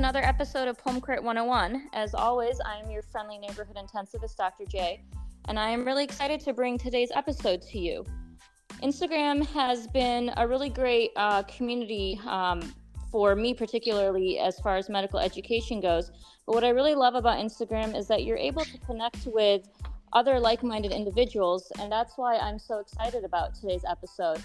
another episode of Home Crit 101. As always, I am your friendly neighborhood intensivist, Dr. J, and I am really excited to bring today's episode to you. Instagram has been a really great uh, community um, for me, particularly as far as medical education goes. But what I really love about Instagram is that you're able to connect with other like minded individuals, and that's why I'm so excited about today's episode.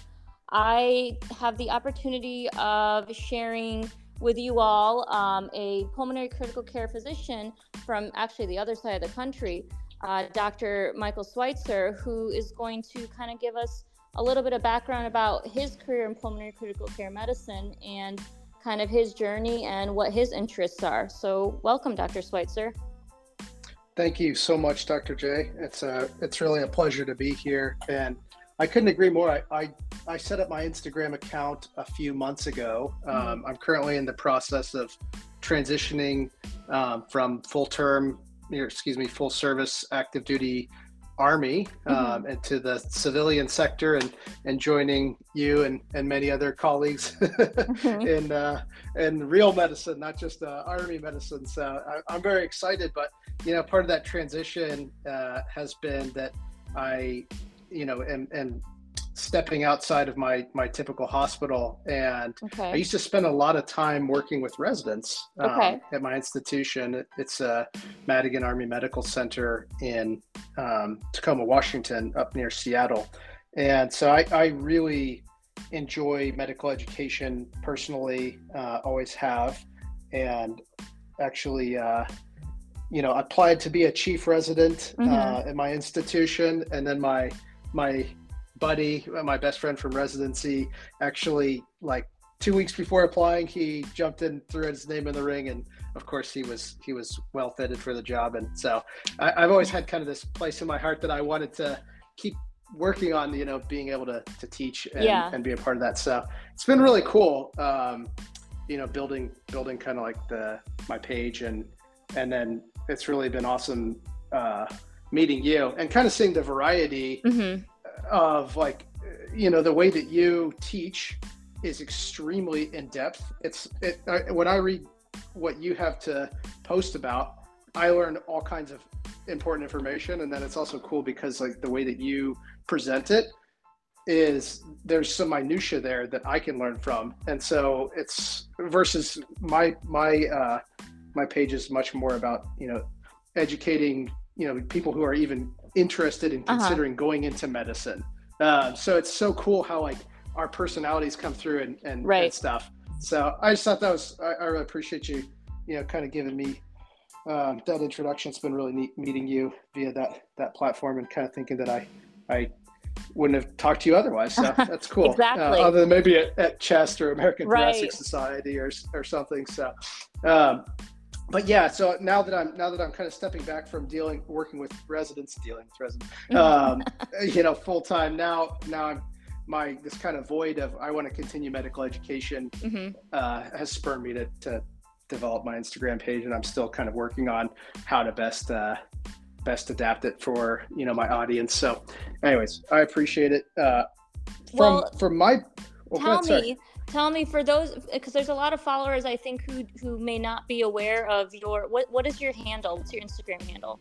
I have the opportunity of sharing with you all um, a pulmonary critical care physician from actually the other side of the country, uh, Dr. Michael Switzer, who is going to kind of give us a little bit of background about his career in pulmonary critical care medicine and kind of his journey and what his interests are. So, welcome, Dr. Switzer. Thank you so much, Dr. J. It's a, uh, it's really a pleasure to be here, and I couldn't agree more. I, I, I set up my Instagram account a few months ago. Mm-hmm. Um, I'm currently in the process of transitioning um, from full term, excuse me, full service active duty army mm-hmm. um, into the civilian sector and and joining you and and many other colleagues mm-hmm. in uh, in real medicine, not just uh, army medicine. So I, am very excited. But you know, part of that transition uh, has been that I you know, and and stepping outside of my my typical hospital and okay. i used to spend a lot of time working with residents um, okay. at my institution it's a madigan army medical center in um, tacoma washington up near seattle and so i, I really enjoy medical education personally uh, always have and actually uh, you know applied to be a chief resident mm-hmm. uh, at my institution and then my my buddy, my best friend from residency, actually like two weeks before applying, he jumped in, threw his name in the ring, and of course he was he was well fitted for the job. And so I, have always had kind of this place in my heart that I wanted to keep working on, you know, being able to to teach and, yeah. and be a part of that. So it's been really cool. Um, you know, building building kind of like the my page and and then it's really been awesome uh, meeting you and kind of seeing the variety mm-hmm. of like you know the way that you teach is extremely in depth. It's it when i read what you have to post about i learn all kinds of important information. And then it's also cool because like the way that you present it is there's some minutia there that i can learn from. And so it's versus my my uh my page is much more about you know educating you know people who are even interested in uh-huh. considering uh-huh. going into medicine. Uh, so it's so cool how like our personalities come through and and, right. and stuff. So I just thought that was I, I, really appreciate you, you know, kind of giving me um, that introduction. It's been really neat meeting you via that that platform and kind of thinking that I I wouldn't have talked to you otherwise. So that's cool. exactly. Uh, other than maybe at, at CHEST or American right. Thoracic Society or or something. So. Um, but yeah, so now that I'm now that I'm kind of stepping back from dealing working with residents, dealing with residents, um, you know, full time now. Now I'm my this kind of void of I want to continue medical education mm-hmm. uh, has spurred me to, to develop my Instagram page, and I'm still kind of working on how to best uh, best adapt it for you know my audience. So, anyways, I appreciate it. Uh, from well, from my well, tell me tell me for those because there's a lot of followers I think who who may not be aware of your what what is your handle? What's your Instagram handle?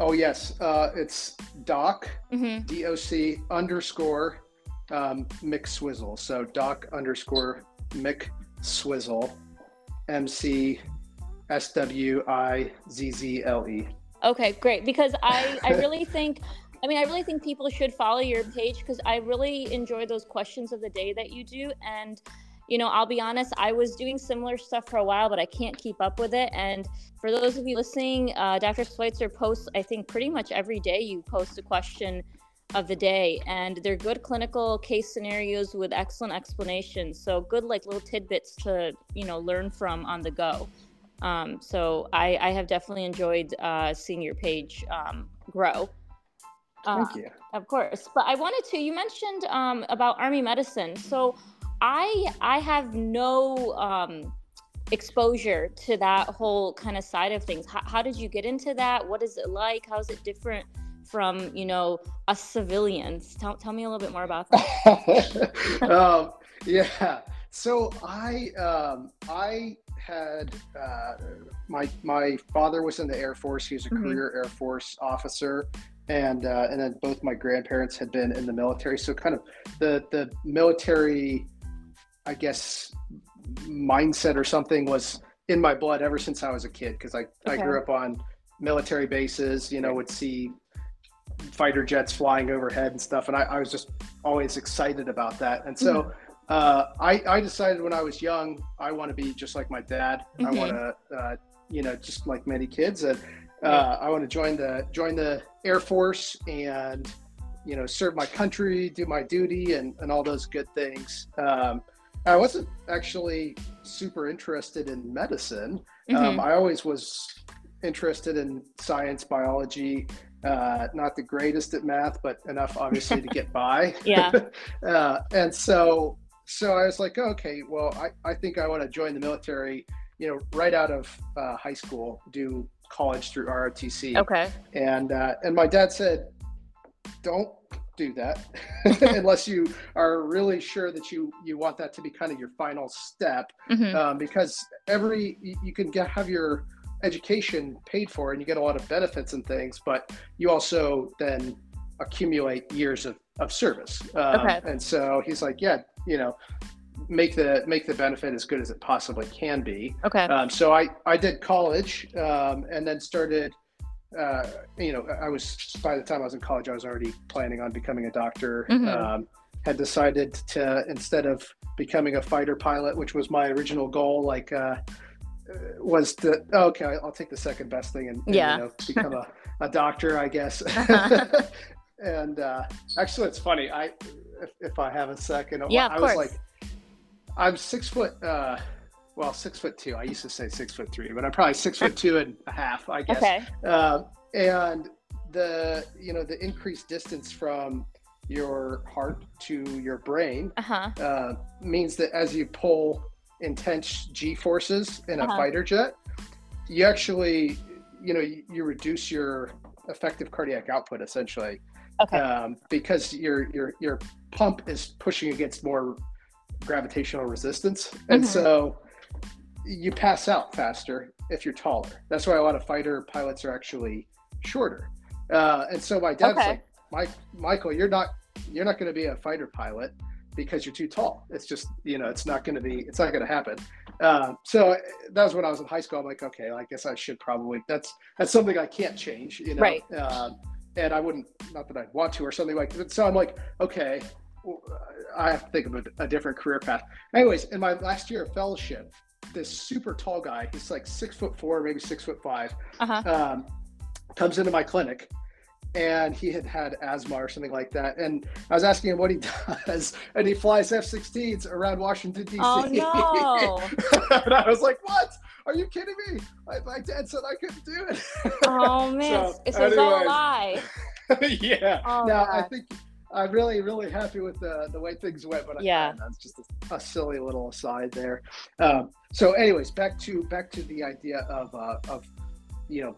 Oh yes, uh, it's Doc mm-hmm. D O C underscore um, Mick Swizzle. So Doc underscore Mick Swizzle M C S W I Z Z L E. Okay, great. Because I I really think I mean, I really think people should follow your page because I really enjoy those questions of the day that you do. And, you know, I'll be honest, I was doing similar stuff for a while, but I can't keep up with it. And for those of you listening, uh, Dr. Switzer posts, I think, pretty much every day you post a question of the day and they're good clinical case scenarios with excellent explanations so good like little tidbits to you know learn from on the go um, so I, I have definitely enjoyed uh, seeing your page um, grow Thank uh, you. Of course, but I wanted to. You mentioned um, about Army medicine, so I I have no um, exposure to that whole kind of side of things. How, how did you get into that? What is it like? How is it different from you know us civilians? Tell tell me a little bit more about that. um, yeah. so I um, I had uh, my my father was in the Air Force. He was a Mhm. career Air Force officer, and uh, and then both my grandparents had been in the military. So kind of the the military, I guess, mindset or something was in my blood ever since I was a kid because I I grew up on military bases. You know, would see fighter jets flying overhead and stuff, and I, I was just always excited about that. And so. Uh, I, I decided when I was young, I want to be just like my dad. I Mhm. want to, uh, you know, just like many kids, and uh, I want to join the join the Air Force and, you know, serve my country, do my duty, and and all those good things. Um, I wasn't actually super interested in medicine. Um, Mhm. I always was interested in science, biology. Uh, not the greatest at math, but enough obviously to get by. Yeah. uh, and so, so I was like, okay, well, I, I think I want to join the military. You know, right out of uh, high school, do college through ROTC. okay. And uh, and my dad said, don't do that unless you are really sure that you you want that to be kind of your final step Mhm. um, because every you you can get have your education paid for and you get a lot of benefits and things but you also then accumulate years of, of service um, Okay. and so he's like yeah you know make the make the benefit as good as it possibly can be Okay. um, so I, I did college um, and then started, uh, you know, I was, by the time I was in college, I was already planning on becoming a doctor. Mhm. Um, had decided to, instead of becoming a fighter pilot, which was my original goal, like, uh, uh, was to, oh, okay, I'll take the second best thing and, and, Yeah. you know, become a, a doctor, I guess. Uh-huh. and uh, actually, it's funny. I, if, if I have a second, Yeah, I was like, I'm six foot, uh, well, six foot two. I used to say six foot three, but I'm probably six foot two and a half, I guess. Okay. Um, and the, you know, the increased distance from your heart to your brain Uh huh. uh, means that as you pull intense G forces in a Uh-huh. fighter jet, you actually, you know, you, you reduce your effective cardiac output essentially Okay. um, because your your your pump is pushing against more gravitational resistance, and Mhm. so you pass out faster if you're taller. That's why a lot of fighter pilots are actually shorter. Uh, and so my dad's Okay. like, Mike, Michael, you're not you're not going to be a fighter pilot because you're too tall. It's just you know it's not going to be it's not going to happen. Um, so that was when I was in high school. I'm like, okay, I guess I should probably that's that's something I can't change, you know. Right. Um, and I wouldn't, not that I'd want to or something like that. So I'm like, okay, I have to think of a, a different career path. Anyways, in my last year of fellowship, this super tall guy, he's like six foot four, maybe six foot five, Uh huh. um, comes into my clinic and he had had asthma or something like that. And I was asking him what he does, and he flies F 16s around Washington, D.C. Oh no. and I was like, what? Are you kidding me? My, my dad said I couldn't do it. Oh man. So, this is all a lie. yeah. Oh now I think I'm really, really happy with the the way things went, but I- Yeah. that's just a, a silly little aside there. Um, so, anyways, back to back to the idea of uh, of you know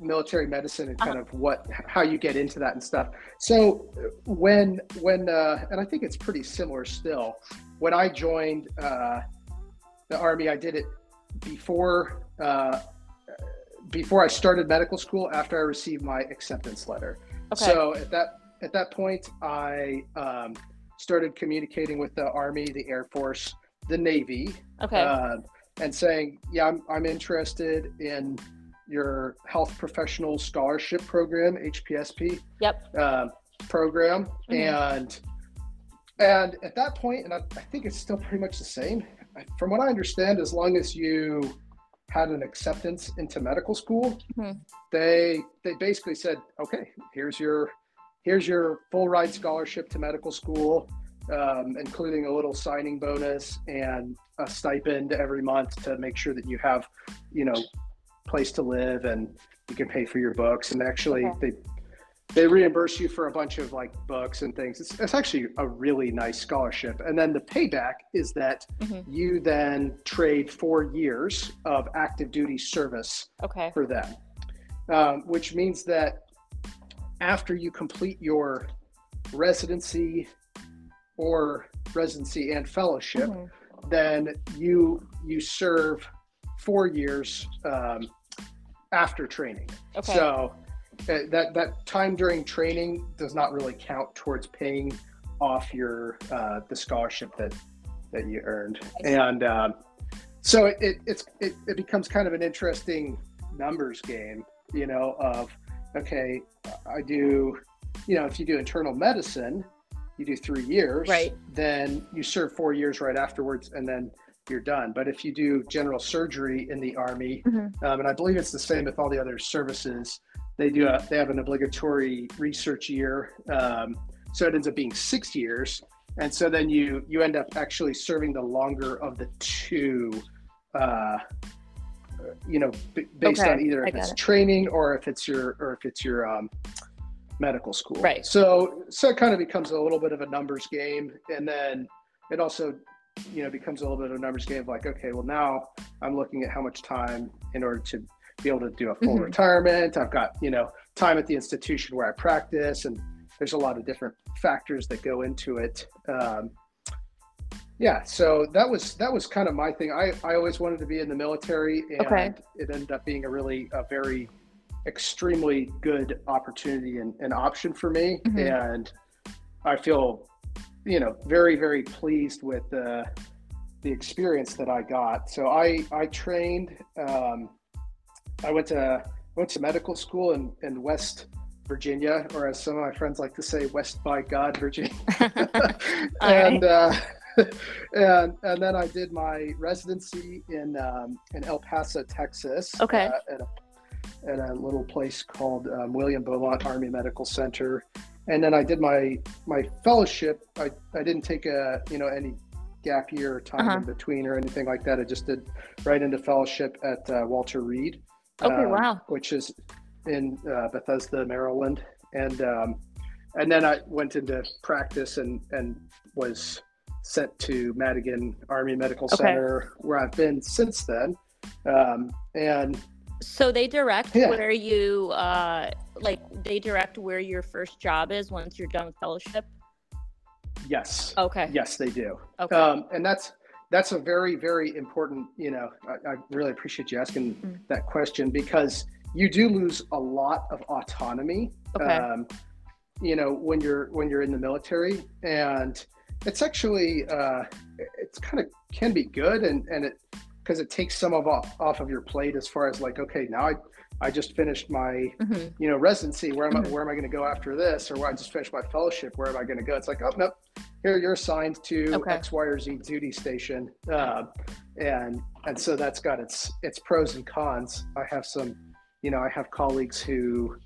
military medicine and kind of what how you get into that and stuff. So when when uh, and I think it's pretty similar still. When I joined uh, the army, I did it before. Uh, before I started medical school, after I received my acceptance letter. Okay. So at that at that point, I um, started communicating with the Army, the Air Force, the Navy, okay. uh, and saying, "Yeah, I'm, I'm interested in your health professional scholarship program, HPSP yep. uh, program," Mhm. and and at that point, and I, I think it's still pretty much the same. From what I understand, as long as you had an acceptance into medical school, Mhm. they they basically said, okay, here's your here's your full ride scholarship to medical school, um, including a little signing bonus and a stipend every month to make sure that you have, you know, place to live and you can pay for your books. And actually, Okay. they they reimburse you for a bunch of like books and things. It's, it's actually a really nice scholarship. And then the payback is that Mhm. you then trade four years of active duty service Okay. for them, um, which means that after you complete your residency or residency and fellowship, Mhm. then you you serve four years um, after training. Okay. So uh, that that time during training does not really count towards paying off your uh, the scholarship that that you earned, and um, so it, it it's it, it becomes kind of an interesting numbers game, you know, of okay, I do, you know, if you do internal medicine, you do three years, Right. Then you serve four years right afterwards, and then you're done. But if you do general surgery in the army, Mhm. um, and I believe it's the same with all the other services, they do a, they have an obligatory research year, um, so it ends up being six years, and so then you you end up actually serving the longer of the two. Uh, you know, b- based Okay, on either if it's it. training or if it's your or if it's your um, medical school. Right. So so it kind of becomes a little bit of a numbers game, and then it also you know becomes a little bit of a numbers game of like okay well now i'm looking at how much time in order to be able to do a full Mhm. retirement i've got you know time at the institution where i practice and there's a lot of different factors that go into it um, yeah so that was that was kind of my thing. I i always wanted to be in the military and Okay. it ended up being a really a very extremely good opportunity and, and option for me. Mhm. and i feel you know very very pleased with the the experience that i got. So i i trained um, i went to went to medical school in in west virginia or as some of my friends like to say west by god virginia. And uh, and and then I did my residency in um, in El Paso, Texas. Okay. Uh, at, a, at a little place called um, William Beaumont Army Medical Center, and then I did my my fellowship. I, I didn't take a you know any gap year or time Uh-huh. in between or anything like that. I just did right into fellowship at uh, Walter Reed. Okay, um, wow. Which is in uh, Bethesda, Maryland, and um, and then I went into practice and and was sent to Madigan Army Medical Okay. Center, where I've been since then. Um, and So they direct Yeah. where you uh like they direct where your first job is once you're done with fellowship. yes, Okay. yes, they do. Okay. Um, and that's that's a very very important. You know, I, I really appreciate you asking Mm. that question because you do lose a lot of autonomy. Okay. Um, you know, when you're when you're in the military, and it's actually uh, it's kind of can be good, and and it because it takes some of off, off of your plate as far as like okay now I I just finished my Mhm. you know residency where am I Mhm. where am I going to go after this or I just finished my fellowship where am I going to go it's like oh no here you're assigned to Okay. X Y or Z duty station uh, and and so that's got its its pros and cons I have some you know I have colleagues who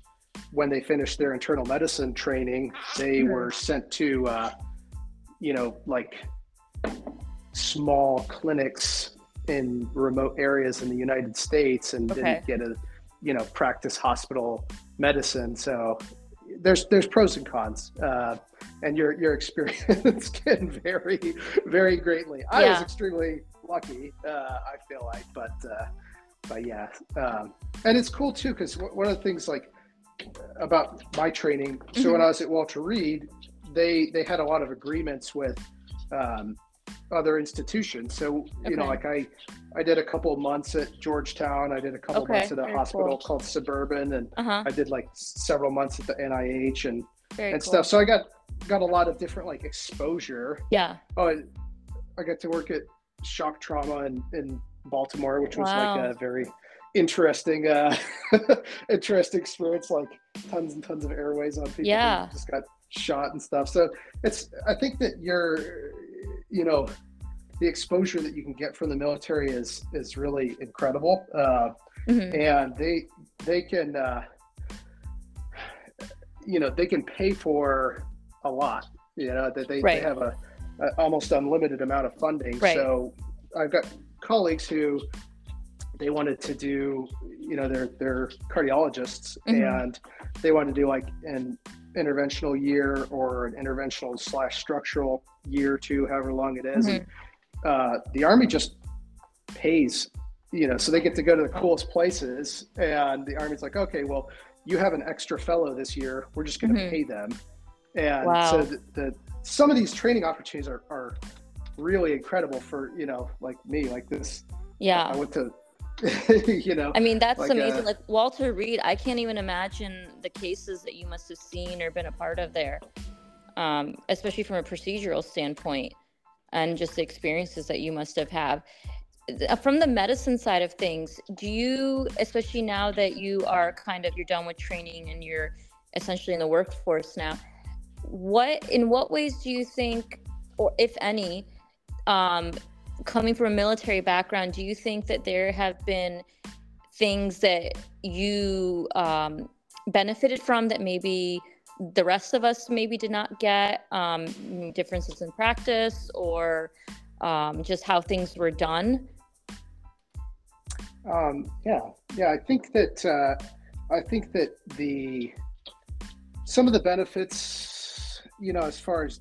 when they finished their internal medicine training they Mhm. were sent to uh, you know like small clinics in remote areas in the United States and Okay. didn't get a you know practice hospital medicine. So there's there's pros and cons uh, and your your experience can vary very greatly. I was extremely lucky uh, i feel like but uh, but yeah um, and it's cool too because one of the things like about my training so when i was at walter reed they they had a lot of agreements with um, other institutions so you know like i i did a couple of months at georgetown i did a couple Okay, months at a very hospital cool. called suburban and Uh-huh. i did like several months at the nih and Very and cool. stuff so i got got a lot of different like exposure Yeah. oh I, I got to work at shock trauma in, in baltimore which was Wow. like a very interesting uh interesting experience like tons and tons of airways on people Yeah. just got shot and stuff so it's i think that you're you know the exposure that you can get from the military is is really incredible uh, Mhm. and they they can uh, you know they can pay for a lot you know that they, Right. they have a, a almost unlimited amount of funding Right. so i've got colleagues who they wanted to do you know they're they're cardiologists Mhm. and they want to do like an interventional year or an interventional slash structural year or two however long it is. and uh, the army just pays you know so they get to go to the coolest places and the army's like okay well you have an extra fellow this year we're just going to Mhm. pay them and Wow. so the, the some of these training opportunities are, are really incredible for you know like me like this. Yeah, I went to you know i mean that's like, amazing uh, like walter reed i can't even imagine the cases that you must have seen or been a part of there um, especially from a procedural standpoint and just the experiences that you must have had. Uh, from the medicine side of things do you especially now that you are kind of you're done with training and you're essentially in the workforce now what in what ways do you think or if any um, coming from a military background, do you think that there have been things that you um, benefited from that maybe the rest of us maybe did not get? Um, differences in practice or um, just how things were done? Um, yeah, yeah. I think that uh, I think that the some of the benefits, you know, as far as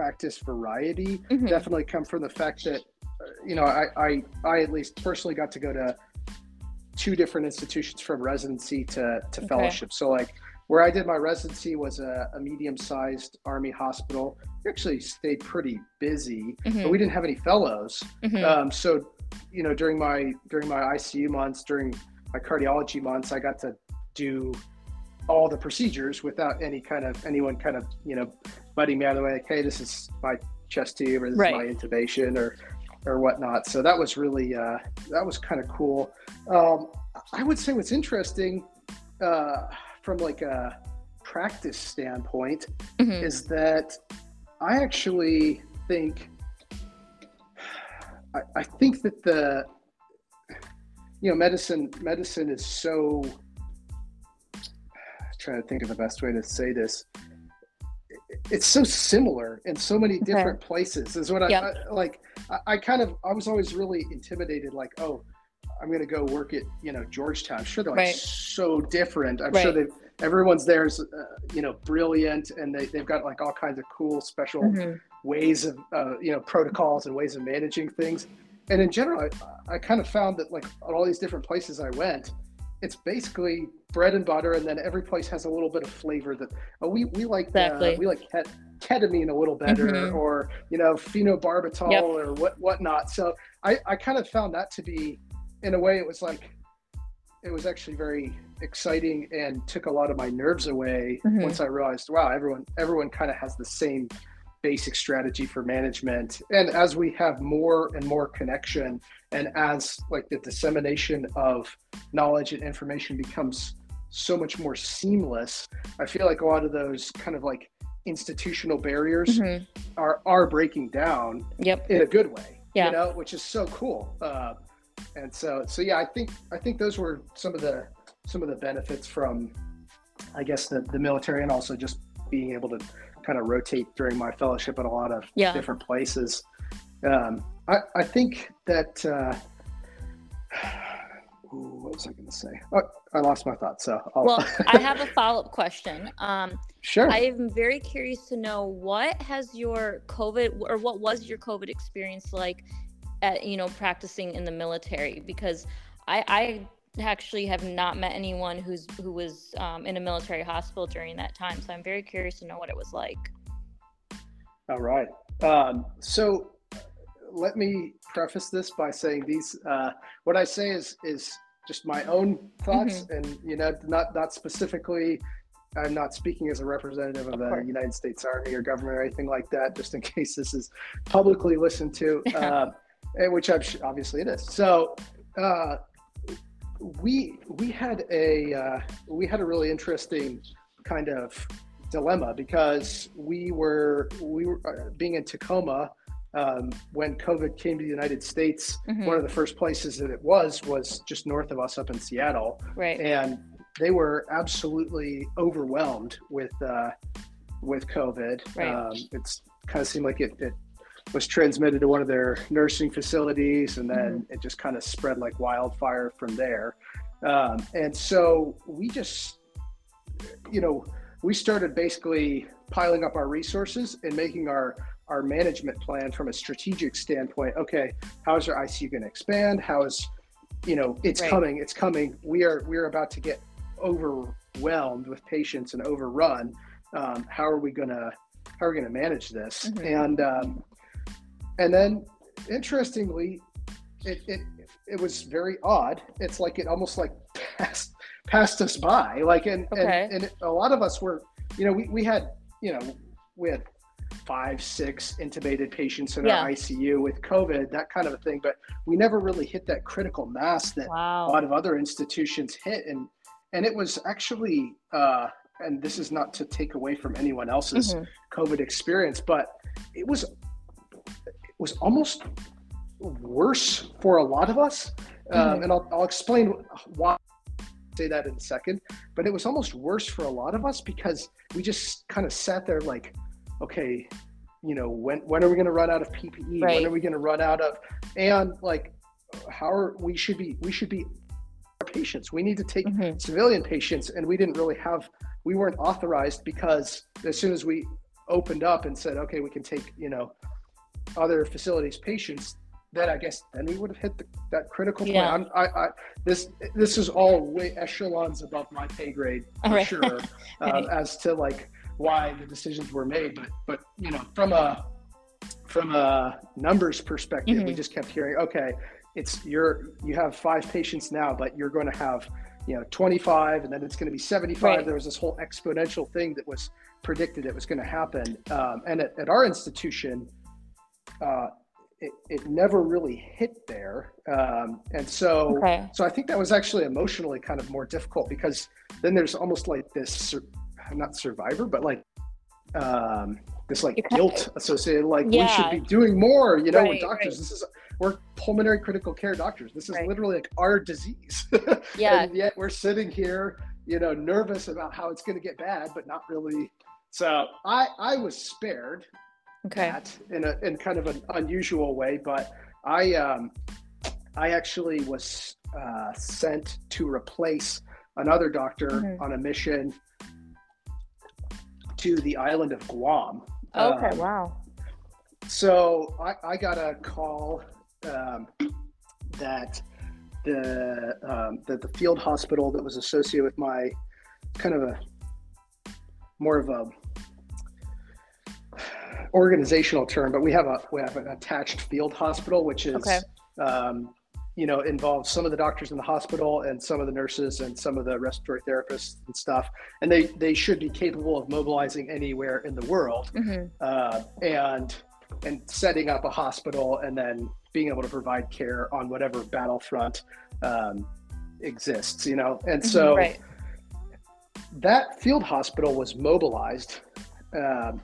practice variety, Mhm. definitely come from the fact that, uh, you know, I, I I at least personally got to go to two different institutions from residency to to Okay. fellowship. So like where I did my residency was a, a medium-sized army hospital. We actually stayed pretty busy, but Mhm. we didn't have any fellows. Mhm. Um, so, you know, during my during my ICU months, during my cardiology months, I got to do all the procedures without any kind of anyone kind of you know butting me out of the way. Like, hey, this is my chest tube, or this Right. is my intubation, or or whatnot. So that was really uh, that was kind of cool. Um, I would say what's interesting uh, from like a practice standpoint Mhm. is that I actually think I, I think that the you know medicine medicine is so trying to think of the best way to say this it's so similar in so many Okay. different places is what I, Yep. I like I, I kind of I was always really intimidated like oh I'm gonna go work at you know Georgetown sure they're like Right. so different I'm sure Right. they everyone's there is uh, you know brilliant and they, they've got like all kinds of cool special Mhm. ways of uh, you know protocols and ways of managing things and in general I, I kind of found that like all these different places i went it's basically bread and butter and then every place has a little bit of flavor that oh, we, we like Exactly. uh, we like ket- ketamine a little better Mhm. or you know phenobarbital Yep. or what whatnot so i i kind of found that to be in a way it was like it was actually very exciting and took a lot of my nerves away Mhm. once I realized, wow, everyone everyone kind of has the same basic strategy for management. And as we have more and more connection, and as like the dissemination of knowledge and information becomes so much more seamless, I feel like a lot of those kind of like institutional barriers Mhm. are are breaking down Yep. in a good way. Yeah. You know, which is so cool. Uh, and so so yeah, I think I think those were some of the some of the benefits from I guess the, the military and also just being able to kind of rotate during my fellowship at a lot of Yeah. different places. Um, I, I think that uh, ooh, what was I going to say? Oh, I lost my thought. So I'll, Well, I have a follow up question. Um, sure. I am very curious to know what has your COVID or what was your COVID experience like at, you know, practicing in the military? Because I, I actually have not met anyone who's who was um, in a military hospital during that time. So I'm very curious to know what it was like. All right. Um, so let me preface this by saying these. Uh, what I say is is just my own thoughts, Mm-hmm. and you know, not not specifically. I'm not speaking as a representative of, Of the course. United States Army or government or anything like that. Just in case this is publicly listened to, uh, and which I'm su- obviously it is. So. Uh, we we had a uh, we had a really interesting kind of dilemma because we were we were uh, being in Tacoma um, when COVID came to the United States. Mhm. One of the first places that it was was just north of us up in Seattle, Right. and they were absolutely overwhelmed with uh, with COVID. Right. Um, it's kind of seemed like it, it was transmitted to one of their nursing facilities, and then it just kind of spread like wildfire from there. Um, and so we just, you know, we started basically piling up our resources and making our our management plan from a strategic standpoint. Okay, how is our ICU going to expand? How is, you know, it's Right. coming, it's coming. We are we are about to get overwhelmed with patients and overrun. Um, how are we going to how are we going to manage this? Mhm. And um, and then interestingly, it, it it was very odd. It's like it almost like passed passed us by. Like and Okay. and, and a lot of us were, you know, we, we had, you know, we had five, six intubated patients in Yeah. our ICU with COVID, that kind of a thing. But we never really hit that critical mass that a lot of other institutions hit. And and it was actually uh and this is not to take away from anyone else's Mhm. COVID experience, but it was it was almost worse for a lot of us. Um, Mhm. and I'll, I'll explain why say that in a second. But it was almost worse for a lot of us because we just kind of sat there like, okay, you know, when when are we going to run out of PPE? Right. When are we going to run out of? And like, how are we should be we should be our patients. We need to take Mhm. civilian patients, and we didn't really have we weren't authorized because as soon as we opened up and said, okay, we can take you know other facilities patients, then I guess then we would have hit the, that critical point. Yeah. I'm, I, I this this is all way echelons above my pay grade for Right. sure, um, Right. as to like why the decisions were made. But but you know from a from a numbers perspective, we Mhm. just kept hearing, okay, it's you're you have five patients now, but you're going to have you know 25 and then it's going to be 75 Right. there was this whole exponential thing that was predicted it was going to happen um, and at, at our institution uh, it, it never really hit there um, and so Okay. so i think that was actually emotionally kind of more difficult because then there's almost like this not survivor but like um, this like kind guilt associated like we should be doing more you know Right, doctors right. this is we're pulmonary critical care doctors this is Right. literally like our disease Yeah. and yet we're sitting here you know nervous about how it's going to get bad but not really so i i was spared Okay. that in a in kind of an unusual way but i um i actually was uh, sent to replace another doctor Mhm. on a mission to the island of guam Okay. Um, Wow. so I, I got a call um, that the um, that the field hospital that was associated with my kind of a more of a organizational term, but we have a we have an attached field hospital, which is Okay. um, you know involves some of the doctors in the hospital and some of the nurses and some of the respiratory therapists and stuff, and they they should be capable of mobilizing anywhere in the world hmm uh, and and setting up a hospital and then being able to provide care on whatever battlefront um, exists you know and so Mm-hmm. right. that field hospital was mobilized um,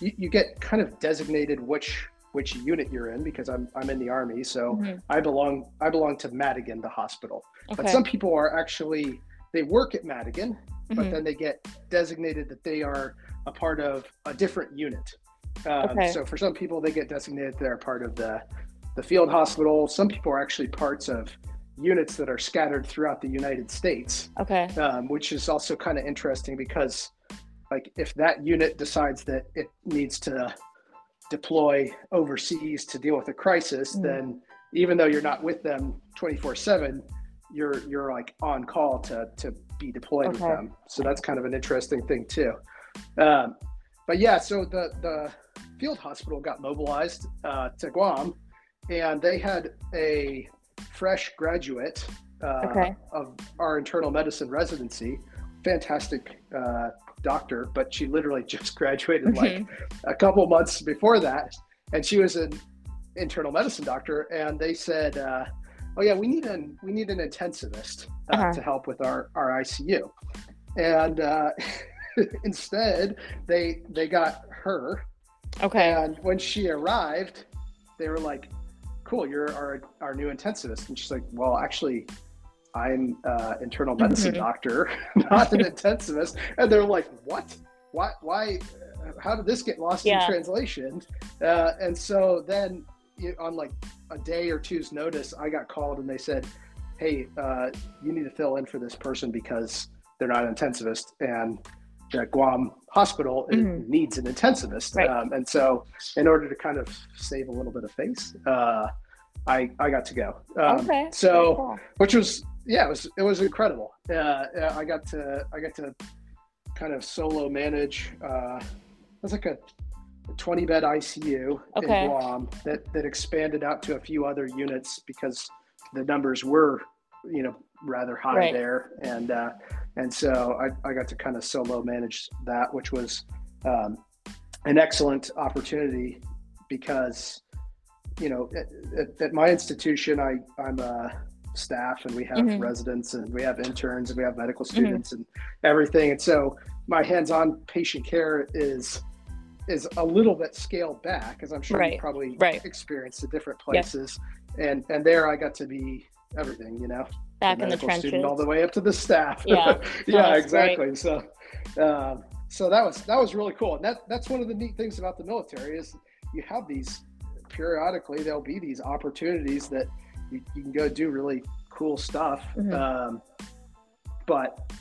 you, you get kind of designated which which unit you're in because I'm, I'm in the army so Mhm. i belong i belong to madigan the hospital but some people are actually they work at madigan but Mhm. then they get designated that they are a part of a different unit. Um, Okay. So for some people, they get designated they're part of the the field hospital. Some people are actually parts of units that are scattered throughout the United States, Okay. um, which is also kind of interesting because, like, if that unit decides that it needs to deploy overseas to deal with a crisis, Mhm. then even though you're not with them 24 seven, you're you're like on call to to be deployed with them. So that's kind of an interesting thing too. Um, but yeah, so the the field hospital got mobilized uh, to Guam, and they had a fresh graduate uh, Okay. of our internal medicine residency, fantastic uh, doctor, but she literally just graduated like Mhm. a couple months before that, and she was an internal medicine doctor, and they said, uh, "Oh yeah, we need an we need an intensivist uh, Uh-huh. to help with our our ICU," and uh, instead they they got her, Okay. and when she arrived, they were like, "Cool, you're our our new intensivist," and she's like, "Well, actually." I'm uh, internal medicine Mhm. doctor, not an intensivist, and they're like, "What? Why? Why? How did this get lost Yeah. in translation?" Uh, and so then, you- on like a day or two's notice, I got called and they said, "Hey, uh, you need to fill in for this person because they're not an intensivist, and the Guam hospital it Mhm. needs an intensivist." Right. Um, and so, in order to kind of save a little bit of face, uh, I I got to go. Um, okay. So cool. which was yeah, it was it was incredible. Uh, I got to I got to kind of solo manage. Uh, it was like a 20 bed ICU Okay. in Guam that, that expanded out to a few other units because the numbers were, you know, rather high Right. there. And, uh, and so I, I got to kind of solo manage that, which was um, an excellent opportunity because, you know, at, at, at my institution, I, I'm a staff and we have Mhm. residents and we have interns and we have medical students and everything. And so my hands-on patient care is is a little bit scaled back, as I'm sure Right, you probably right. experienced at different Yes. places. And and there I got to be everything, you know, Back in the medical student trenches. all the way up to the staff. Yeah. Yeah, that's exactly. So, um, so that was that was really cool, and that that's one of the neat things about the military is you have these periodically there'll be these opportunities that you, you can go do really cool stuff. Mhm. Um, but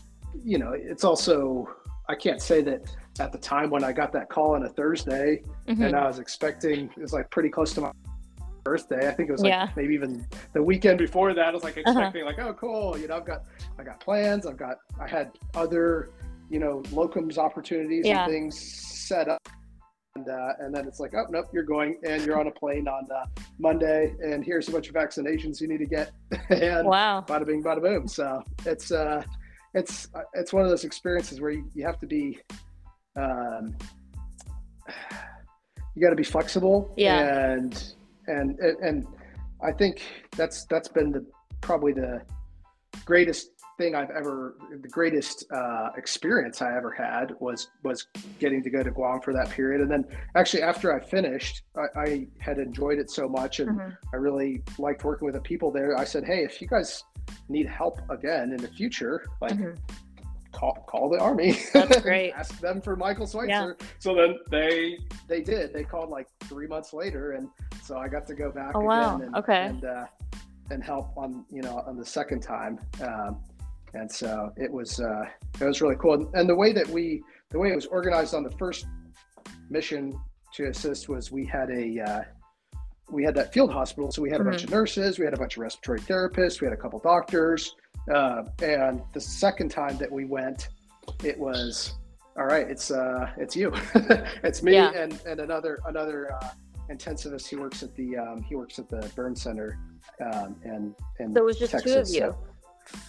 you know, it's also I can't say that at the time when I got that call on a Thursday Mhm. and I was expecting it was like pretty close to my birthday. I think it was like Yeah. maybe even the weekend before that. I was like Uh-huh. expecting like, oh cool, you know, I've got I got plans, I've got I had other, you know, locums opportunities Yeah. and things set up. And, uh, and then it's like, oh nope, you're going and you're on a plane on uh, Monday, and here's a bunch of vaccinations you need to get, and Wow. bada bing, bada boom. So it's uh, it's it's one of those experiences where you, you have to be, um, you got to be flexible. Yeah. And and and I think that's that's been the probably the greatest thing I've ever the greatest uh, experience I ever had was was getting to go to Guam for that period. And then actually after I finished, I, I had enjoyed it so much and Mhm. I really liked working with the people there. I said, hey, if you guys need help again in the future, like Mhm. call call the army. That's great. Ask them for Michael Switzer. Yeah. So then they they did. They called like three months later, and so I got to go back Oh, again wow. and Okay. and uh, and help on you know on the second time. Um, and so it was uh, it was really cool. And the way that we the way it was organized on the first mission to assist was we had a uh, we had that field hospital, so we had a bunch Mm-hmm. of nurses, we had a bunch of respiratory therapists, we had a couple doctors, uh, and the second time that we went, it was all right. It's uh, it's you, it's me, Yeah. and and another another uh, intensivist. He works at the um, he works at the burn center, um, and and So it was just two of you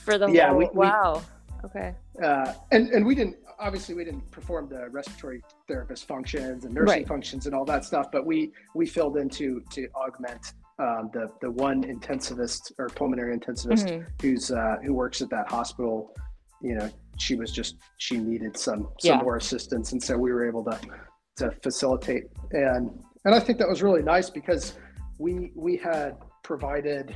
for the Yeah, whole. we- we- wow. Okay. uh, and and we didn't obviously we didn't perform the respiratory therapist functions and nursing Right. functions and all that stuff, but we we filled in to to augment um, the the one intensivist or pulmonary intensivist Mhm. who's uh, who works at that hospital. You know, she was just she needed some some Yeah. more assistance, and so we were able to to facilitate and and I think that was really nice because we we had provided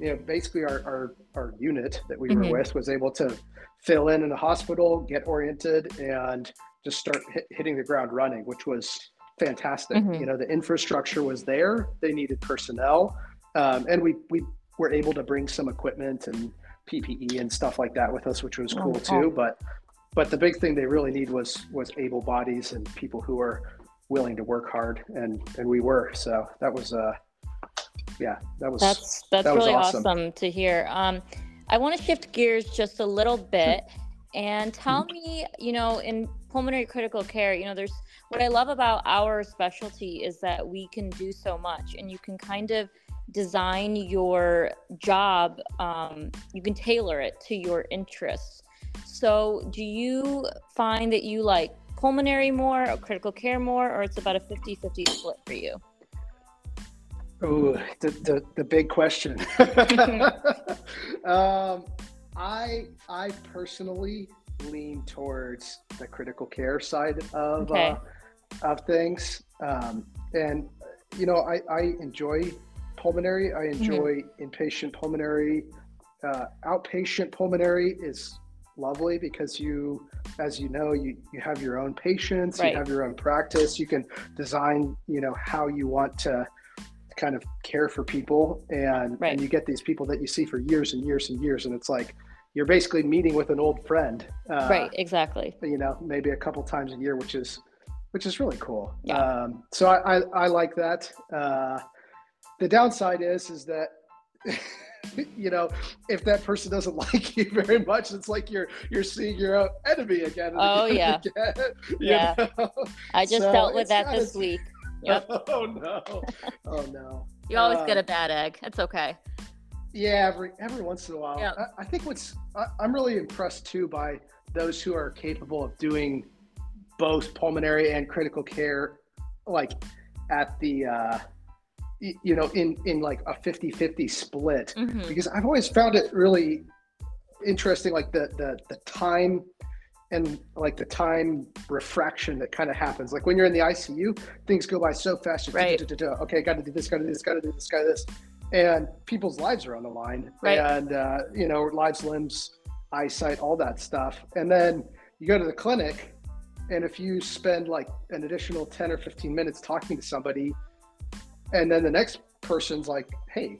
you know basically our our, our unit that we Mhm. were with was able to fill in in a hospital get oriented and just start hit, hitting the ground running which was fantastic. Mhm. you know the infrastructure was there. They needed personnel um, and we we were able to bring some equipment and ppe and stuff like that with us which was cool Oh, too. But but the big thing they really need was was able bodies and people who are willing to work hard and and we were. So that was uh yeah that was That's that's that really awesome. awesome. to hear. Um, I want to shift gears just a little bit and tell Mm-hmm. me, you know, in pulmonary critical care, you know, there's what I love about our specialty is that we can do so much, and you can kind of design your job. Um, you can tailor it to your interests. So, do you find that you like pulmonary more or critical care more, or it's about a 50 50 split for you? Ooh, the, the, the big question. um, I I personally lean towards the critical care side of Okay. uh, of things, um, and you know I, I enjoy pulmonary. I enjoy inpatient pulmonary. Uh, outpatient pulmonary is lovely because you, as you know, you you have your own patients, Right. you have your own practice. You can design, you know, how you want to kind of care for people and Right. and you get these people that you see for years and years and years and it's like you're basically meeting with an old friend uh, right, exactly. you know maybe a couple times a year which is which is really cool Yeah. um, so I, I i like that uh, the downside is is that you know, if that person doesn't like you very much, it's like you're you're seeing your enemy again. oh again yeah, yeah. Know? I just so dealt with that this week. Yep. Oh no. Oh no. You always um, get a bad egg. It's okay. Yeah, every every once in a while. Yep. I, I, think what's I, I'm really impressed too by those who are capable of doing both pulmonary and critical care, like at the uh, you know in in like a 50-50 split mm-hmm. because i've always found it really interesting like the the the time and like the time refraction that kind of happens like when you're in the icu things go by so fast right. okay got to do this got to do this got to do this got to this and people's lives are on the line right. and uh, you know lives limbs eyesight all that stuff and then you go to the clinic and if you spend like an additional 10 or 15 minutes talking to somebody and then the next person's like, "Hey,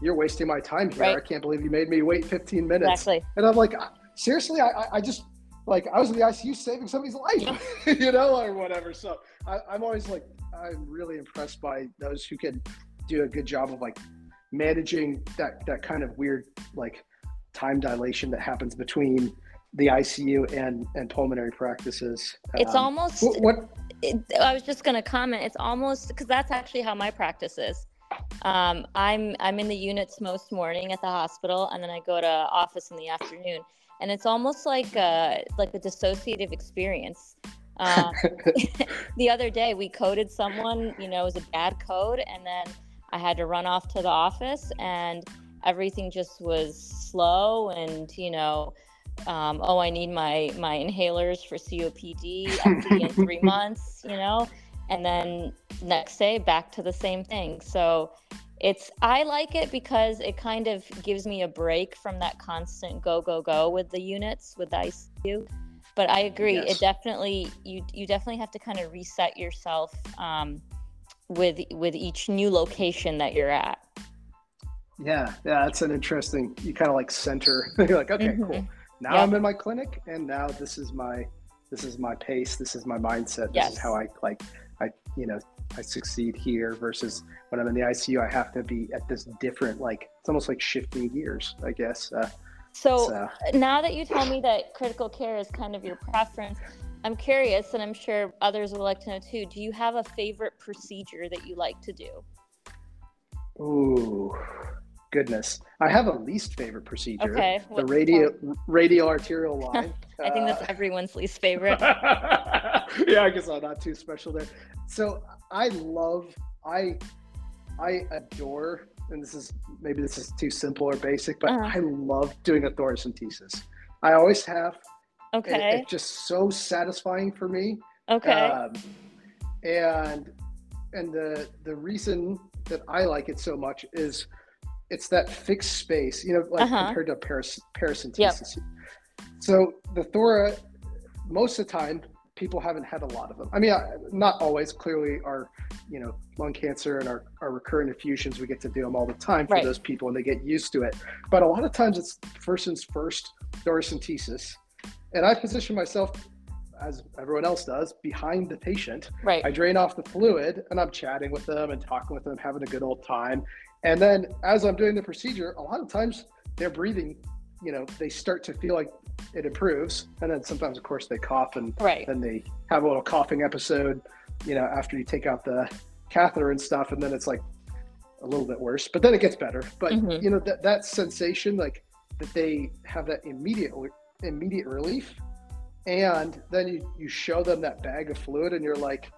you're wasting my time here. Right. I can't believe you made me wait 15 minutes." Exactly. And I'm like, seriously, I, I just like I was in the ICU saving somebody's life, you know, or whatever. So I, I'm always like, I'm really impressed by those who can do a good job of like managing that that kind of weird like time dilation that happens between the ICU and and pulmonary practices. It's um, almost what, what it, I was just going to comment. It's almost because that's actually how my practice is. Um, I'm I'm in the units most morning at the hospital, and then I go to office in the afternoon, and it's almost like a like a dissociative experience. Uh, the other day, we coded someone, you know, it was a bad code, and then I had to run off to the office, and everything just was slow, and you know, um, oh, I need my my inhalers for COPD in three months, you know, and then next day back to the same thing. So it's I like it because it kind of gives me a break from that constant go go go with the units with the ICU. But I agree, yes. it definitely you you definitely have to kind of reset yourself um, with with each new location that you're at. Yeah, yeah, that's an interesting. You kind of like center. you're like, okay, mm-hmm. cool now I'm in my clinic and now this is my this is my pace this is my mindset this yes. is how I like I you know I succeed here versus when I'm in the ICU I have to be at this different like it's almost like shifting gears I guess uh, so uh, now that you tell me that critical care is kind of your preference I'm curious and I'm sure others would like to know too do you have a favorite procedure that you like to do? Ooh, goodness. I have a least favorite procedure. Okay. The radial radial arterial line. I think that's uh, everyone's least favorite. yeah, I guess I'm not too special there. So I love I I adore and this is maybe this is too simple or basic, but uh-huh. I love doing a thoracentesis. I always have. Okay. It, it's just so satisfying for me. Okay. Um, and and the the reason that I like it so much is it's that fixed space, you know, like uh-huh. compared to paras- paracentesis. Yep. So the thora, most of the time, people haven't had a lot of them. I mean, not always. Clearly, our you know lung cancer and our, our recurrent effusions, we get to do them all the time for right. those people, and they get used to it. But a lot of times, it's the person's first thoracentesis, and I position myself as everyone else does, behind the patient. Right. I drain off the fluid and I'm chatting with them and talking with them, having a good old time. And then as I'm doing the procedure, a lot of times they're breathing, you know, they start to feel like it improves. And then sometimes, of course, they cough and right. then they have a little coughing episode, you know, after you take out the catheter and stuff. And then it's like a little bit worse, but then it gets better. But, mm-hmm. you know, that, that sensation, like that they have that immediate, immediate relief. And then you, you show them that bag of fluid and you're like,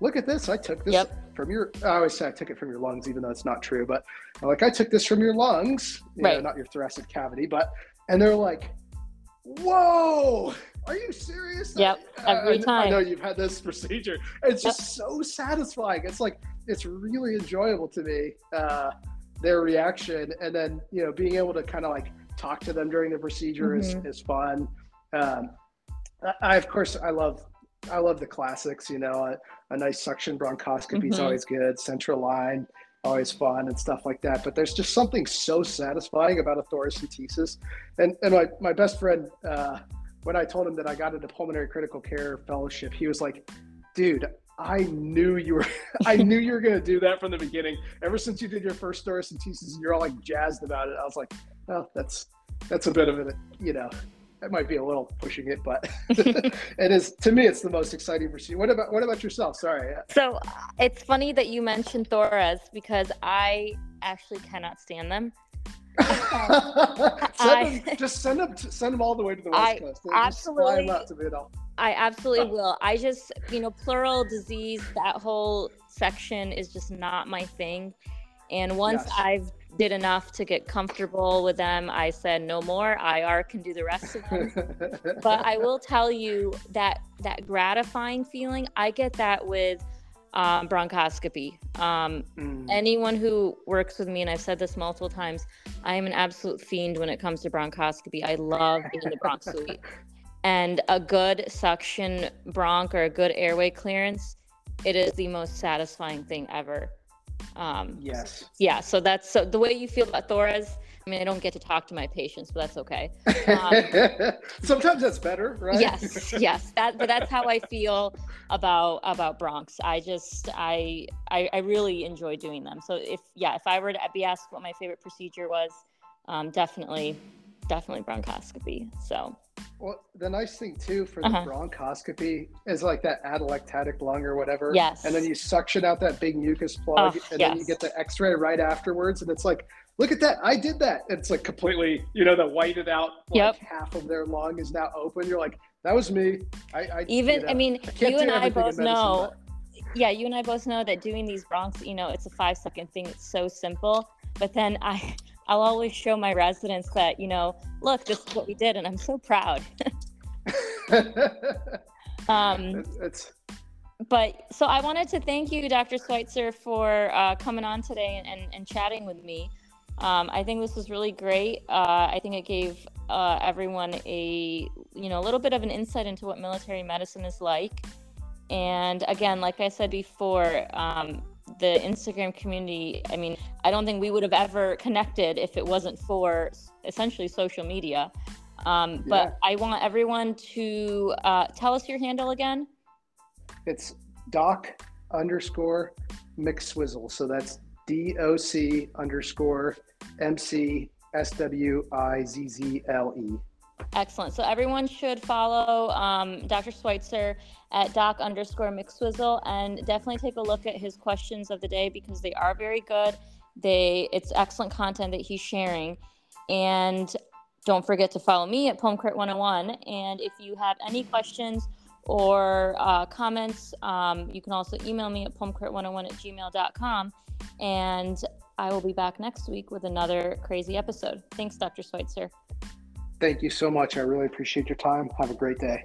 look at this. I took this yep. from your, I always say I took it from your lungs, even though it's not true, but I'm like, I took this from your lungs, you right. know, not your thoracic cavity, but, and they're like, whoa, are you serious? Yep. Every I, time. I know you've had this procedure. It's just yep. so satisfying. It's like, it's really enjoyable to me, uh, their reaction. And then, you know, being able to kind of like talk to them during the procedure mm-hmm. is, is fun. Um, I, of course, I love I love the classics. You know, a, a nice suction bronchoscopy is mm-hmm. always good. Central line, always fun and stuff like that. But there's just something so satisfying about a thoracentesis. And and my my best friend, uh, when I told him that I got into pulmonary critical care fellowship, he was like, "Dude, I knew you were I knew you were gonna do that from the beginning. Ever since you did your first thoracentesis and you're all like jazzed about it, I was like, oh, that's that's a bit of a you know, that might be a little pushing it, but it is to me it's the most exciting procedure. What about what about yourself? Sorry. So uh, it's funny that you mentioned Thoras because I actually cannot stand them. send I, them, just send them send them all the way to the west I coast. absolutely, to I absolutely will. I just you know pleural disease that whole section is just not my thing. And once yes. I've did enough to get comfortable with them, I said no more. IR can do the rest of them. but I will tell you that that gratifying feeling, I get that with um, bronchoscopy. Um, mm. Anyone who works with me, and I've said this multiple times, I am an absolute fiend when it comes to bronchoscopy. I love being in the bronch suite. And a good suction bronch or a good airway clearance, it is the most satisfying thing ever. Um, yes. Yeah. So that's so the way you feel about Thoras. I mean, I don't get to talk to my patients, but that's okay. Um, Sometimes that's better, right? Yes, yes. That, but that's how I feel about about bronchs. I just, I, I, I really enjoy doing them. So if, yeah, if I were to be asked what my favorite procedure was, um, definitely, definitely bronchoscopy. So. Well, the nice thing too for the uh-huh. bronchoscopy is like that atelectatic lung or whatever. Yes. And then you suction out that big mucus plug, oh, and yes. then you get the X-ray right afterwards, and it's like look at that i did that it's like completely you know the whited out like yep. half of their lung is now open you're like that was me i, I even you know, i mean I you and i both know yeah you and i both know that doing these bronchs you know it's a five second thing it's so simple but then i i'll always show my residents that you know look this is what we did and i'm so proud um it's but so I wanted to thank you, Dr. Switzer, for uh, coming on today and, and, and, chatting with me. Um, I think this was really great. Uh, I think it gave uh, everyone a you know a little bit of an insight into what military medicine is like. And again, like I said before, um, the Instagram community. I mean, I don't think we would have ever connected if it wasn't for essentially social media. Um, but yeah. I want everyone to uh, tell us your handle again. It's doc underscore McSwizzle. So that's D O C underscore M C S W I Z Z L E. Excellent. So everyone should follow um, Dr. Switzer at doc underscore McSwizzle and definitely take a look at his questions of the day because they are very good. They it's excellent content that he's sharing. And don't forget to follow me at PulmCrit 101. And if you have any questions or uh, comments, um, you can also email me at PulmCrit101 at gmail.com. And I will be back next week with another crazy episode. Thanks, Dr. Switzer. Thank you so much. I really appreciate your time. Have a great day.